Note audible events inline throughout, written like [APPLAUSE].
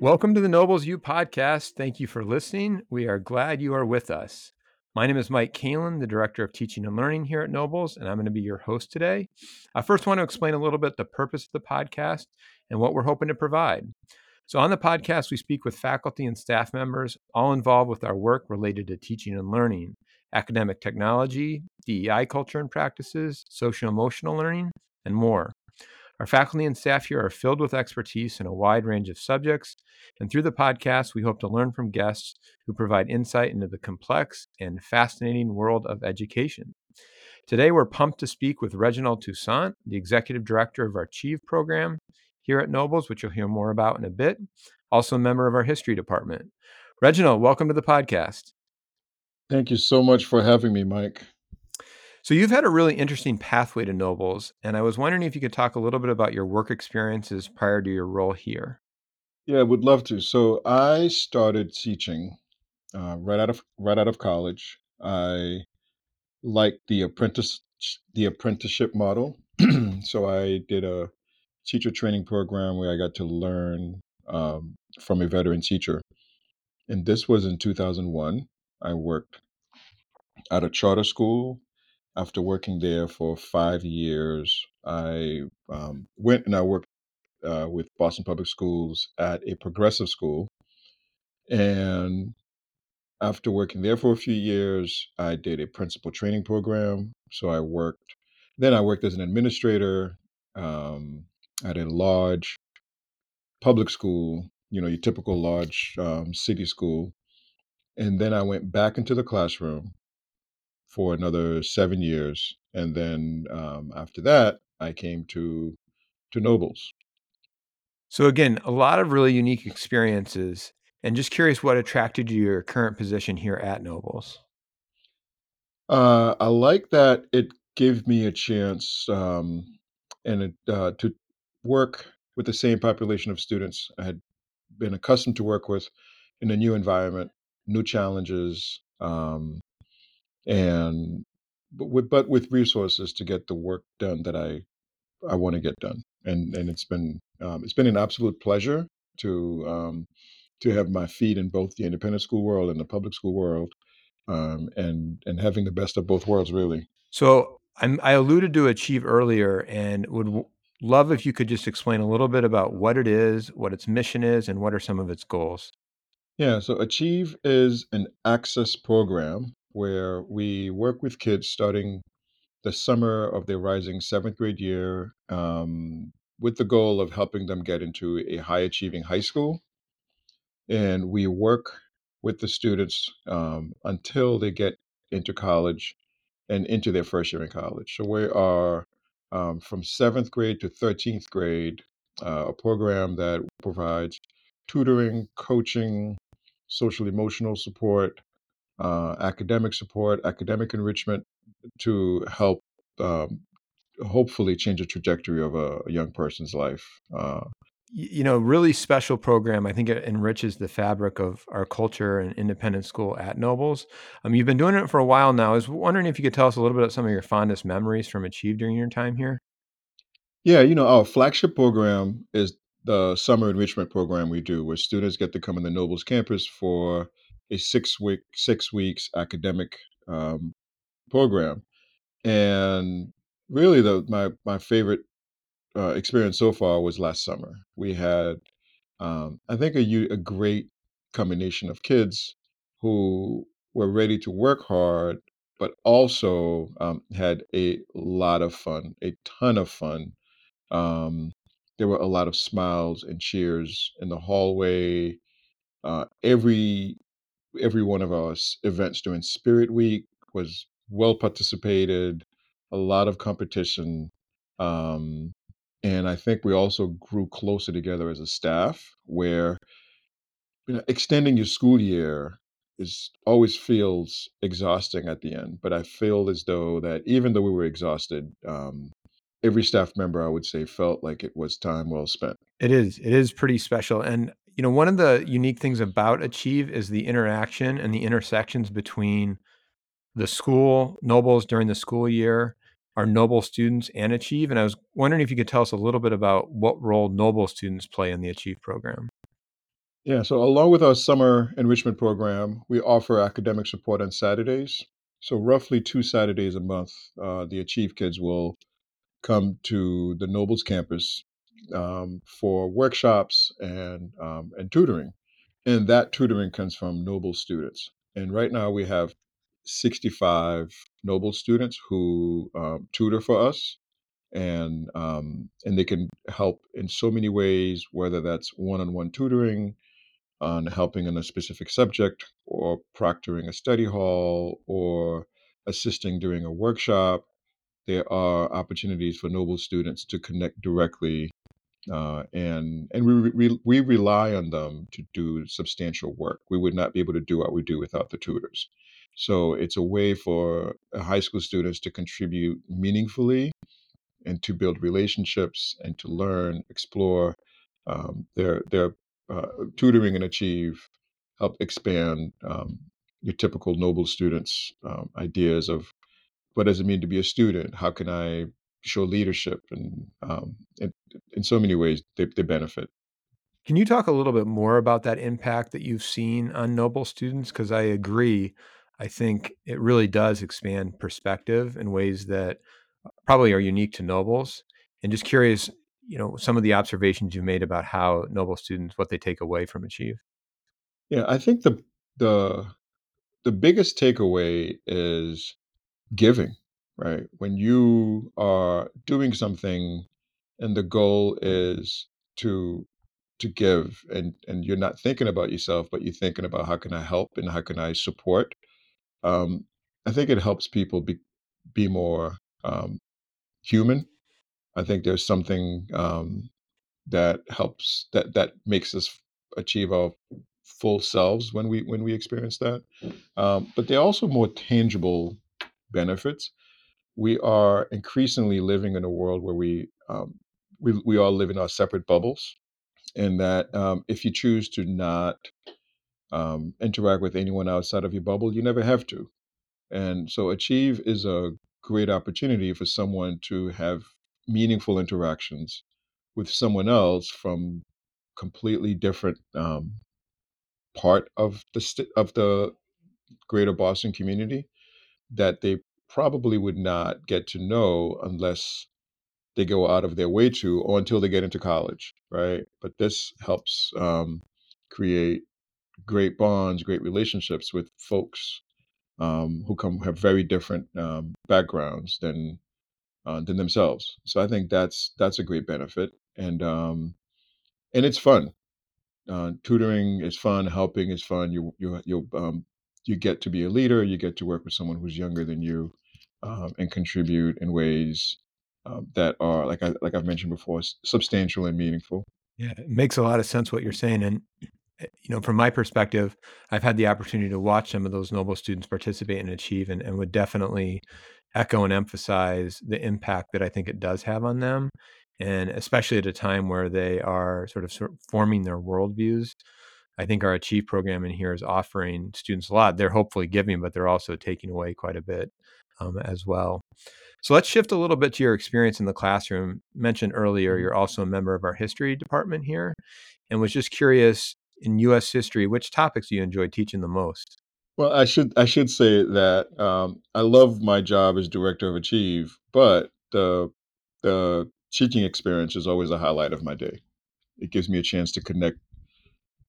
Welcome to the Nobles U podcast. Thank you for listening. We are glad you are with us. My name is Mike Kalin, the Director of Teaching and Learning here at Nobles, and I'm going to be your host today. I first want to explain a little bit the purpose of the podcast and what we're hoping to provide. So, on the podcast, we speak with faculty and staff members, all involved with our work related to teaching and learning, academic technology, DEI culture and practices, social emotional learning, and more. Our faculty and staff here are filled with expertise in a wide range of subjects, and through the podcast, we hope to learn from guests who provide insight into the complex and fascinating world of education. Today, we're pumped to speak with Reginald Toussaint, the Executive Director of our Achieve program here at Nobles, which you'll hear more about in a bit, also a member of our History Department. Reginald, welcome to the podcast. Thank you so much for having me, Mike. So you've had a really interesting pathway to Nobles, and I was wondering if you could talk a little bit about your work experiences prior to your role here. Yeah, I would love to. So I started teaching uh, right out of right out of college. I liked the apprentice the apprenticeship model, [CLEARS THROAT] so I did a teacher training program where I got to learn um, from a veteran teacher, and this was in 2001. I worked at a charter school after working there for five years, I um, went and I worked uh, with Boston Public Schools at a progressive school. And after working there for a few years, I did a principal training program. So I worked, then I worked as an administrator um, at a large public school, you know, your typical large um, city school. And then I went back into the classroom for another seven years, and then um, after that, I came to to Nobles. So again, a lot of really unique experiences, and just curious what attracted you to your current position here at Nobles. Uh, I like that it gave me a chance um, and it, uh, to work with the same population of students I had been accustomed to work with in a new environment, new challenges, um, and but with, but with resources to get the work done that I I want to get done. And and it's been um, it's been an absolute pleasure to um, to have my feet in both the independent school world and the public school world, um, and and having the best of both worlds, really. So I'm, I alluded to Achieve earlier, and would w- love if you could just explain a little bit about what it is, what its mission is, and what are some of its goals. Yeah, so Achieve is an access program where we work with kids starting the summer of their rising seventh grade year um, with the goal of helping them get into a high achieving high school. And we work with the students um, until they get into college and into their first year in college. So we are um, from seventh grade to 13th grade, uh, a program that provides tutoring, coaching, social emotional support, uh, academic support, academic enrichment to help um, hopefully change the trajectory of a, a young person's life. Uh, you know, really special program. I think it enriches the fabric of our culture and independent school at Nobles. Um, you've been doing it for a while now. I was wondering if you could tell us a little bit about some of your fondest memories from Achieve during your time here. Yeah, you know, our flagship program is the summer enrichment program we do, where students get to come in the Nobles campus for a six week six weeks academic um, program. And really, the my my favorite uh, experience so far was last summer. We had, um, I think, a a great combination of kids who were ready to work hard, but also um, had a lot of fun, a ton of fun um, there were a lot of smiles and cheers in the hallway. Uh, every every one of our events during Spirit Week was well participated. A lot of competition, um, and I think we also grew closer together as a staff. Where you know, extending your school year is always feels exhausting at the end, but I feel as though that even though we were exhausted, um, every staff member, I would say, felt like it was time well spent. It is. It is pretty special. And, you know, one of the unique things about Achieve is the interaction and the intersections between the school, Nobles during the school year, our Noble students, and Achieve. And I was wondering if you could tell us a little bit about what role Noble students play in the Achieve program. Yeah, so along with our summer enrichment program, we offer academic support on Saturdays. So roughly two Saturdays a month, uh, the Achieve kids will come to the Nobles campus um, for workshops and um, and tutoring, and that tutoring comes from Noble students. And right now we have 65 Noble students who um, tutor for us, and um, and they can help in so many ways, whether that's one-on-one tutoring on helping in a specific subject, or proctoring a study hall, or assisting during a workshop there are opportunities for Noble students to connect directly, uh, and and we, we we rely on them to do substantial work. We would not be able to do what we do without the tutors. So it's a way for high school students to contribute meaningfully and to build relationships and to learn, explore. Um, their their uh, tutoring and achieve help expand um, your typical Noble students' um, ideas of what does it mean to be a student? How can I show leadership? And um, in, in so many ways, they, they benefit. Can you talk a little bit more about that impact that you've seen on Noble students? Because I agree. I think it really does expand perspective in ways that uh, probably are unique to Nobles. And just curious, you know, some of the observations you made about how Noble students, what they take away from Achieve. Yeah, I think the the the biggest takeaway is giving, right? When you are doing something and the goal is to to give and and you're not thinking about yourself, but you're thinking about how can I help and how can I support. Um, I think it helps people be be more um, human. I think there's something um, that helps that that makes us achieve our full selves when we when we experience that. Um, but there are also more tangible benefits. We are increasingly living in a world where we um, we, we all live in our separate bubbles, and that um, if you choose to not um, interact with anyone outside of your bubble, you never have to. And so, Achieve is a great opportunity for someone to have meaningful interactions with someone else from completely different um, part of the st- of the greater Boston community that they probably would not get to know unless they go out of their way to or until they get into college, right? But this helps um, create great bonds, great relationships with folks um, who come have very different um, backgrounds than uh, than themselves. So I think that's that's a great benefit, and um, and it's fun. Uh, tutoring is fun. Helping is fun. You you you um, you get to be a leader. You get to work with someone who's younger than you, um, and contribute in ways um, that are like I like I've mentioned before, substantial and meaningful. Yeah, it makes a lot of sense what you're saying. And, eh, you know, from my perspective, I've had the opportunity to watch some of those Noble students participate and achieve and, and would definitely echo and emphasize the impact that I think it does have on them. And especially at a time where they are sort of, sort of forming their worldviews. I think our Achieve program in here is offering students a lot. They're hopefully giving, but they're also taking away quite a bit um, as well. So let's shift a little bit to your experience in the classroom. Mentioned earlier, Mhm. you're also a member of our history department here, and was just curious in U.S. history, which topics do you enjoy teaching the most? Well, I should I should say that um, I love my job as director of Achieve, but the the teaching experience is always a highlight of my day. It gives me a chance to connect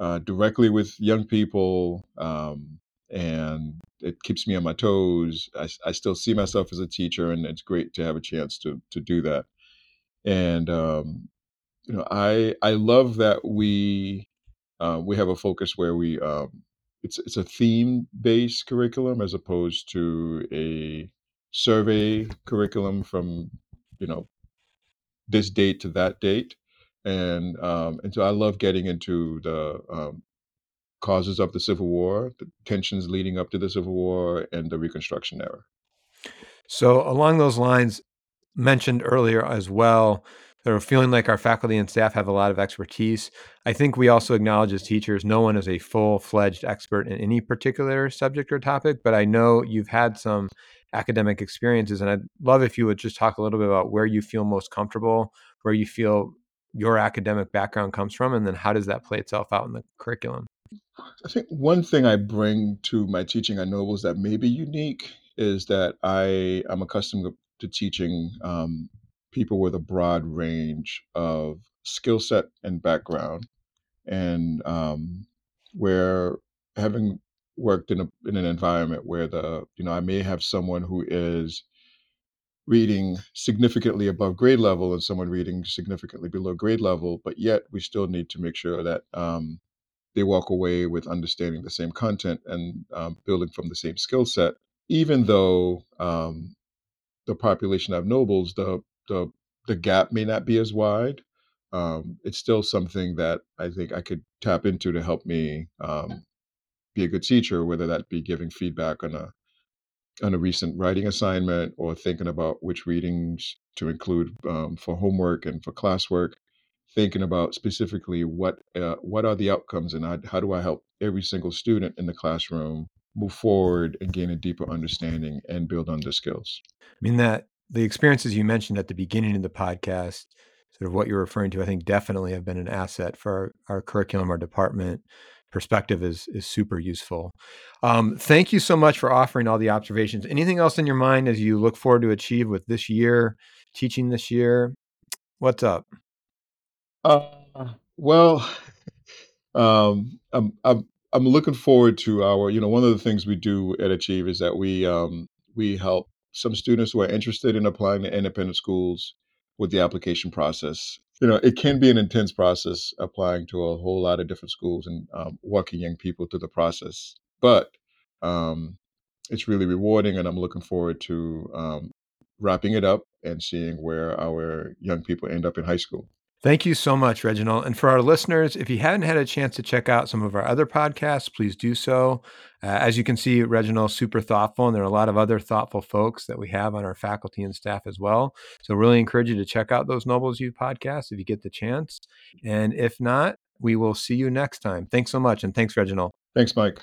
uh, directly with young people, um, and it keeps me on my toes. I still see myself as a teacher, and it's great to have a chance to to do that. And um, you know, I I love that we uh, we have a focus where we um, it's it's a theme based curriculum as opposed to a survey curriculum from you know this date to that date. And um, and so I love getting into the um, causes of the Civil War, the tensions leading up to the Civil War, and the Reconstruction era. So, along those lines, mentioned earlier as well, they're feeling like our faculty and staff have a lot of expertise. I think we also acknowledge as teachers, no one is a full fledged expert in any particular subject or topic, but I know you've had some academic experiences, and I'd love if you would just talk a little bit about where you feel most comfortable, where you feel your academic background comes from, and then how does that play itself out in the curriculum? I think one thing I bring to my teaching at Nobles that may be unique is that I am accustomed to teaching um, people with a broad range of skill set and background, and um, where having worked in a in an environment where the you know I may have someone who is reading significantly above grade level and someone reading significantly below grade level, but yet we still need to make sure that um, they walk away with understanding the same content and um, building from the same skill set, even though um, the population of Nobles, the the the gap may not be as wide. Um, it's still something that I think I could tap into to help me um, be a good teacher, whether that be giving feedback on a on a recent writing assignment or thinking about which readings to include um, for homework and for classwork thinking about specifically what uh, what are the outcomes and how, how do I help every single student in the classroom move forward and gain a deeper understanding and build on their skills. I mean that the experiences you mentioned at the beginning of the podcast, sort of what you're referring to, I think definitely have been an asset for our, our curriculum, our department. Perspective is is super useful. Um, thank you so much for offering all the observations. Anything else in your mind as you look forward to achieve with this year, teaching this year? What's up? Uh, well, [SIGHS] um, I'm I'm I'm looking forward to our. You know, one of the things we do at Achieve is that we um, we help some students who are interested in applying to independent schools with the application process. You know, it can be an intense process applying to a whole lot of different schools and um, walking young people through the process, but um, it's really rewarding, and I'm looking forward to um, wrapping it up and seeing where our young people end up in high school. Thank you so much, Reginald. And for our listeners, if you haven't had a chance to check out some of our other podcasts, please do so. Uh, as you can see, Reginald's super thoughtful, and there are a lot of other thoughtful folks that we have on our faculty and staff as well. So, really encourage you to check out those Nobles U podcasts if you get the chance. And if not, we will see you next time. Thanks so much. And thanks, Reginald. Thanks, Mike.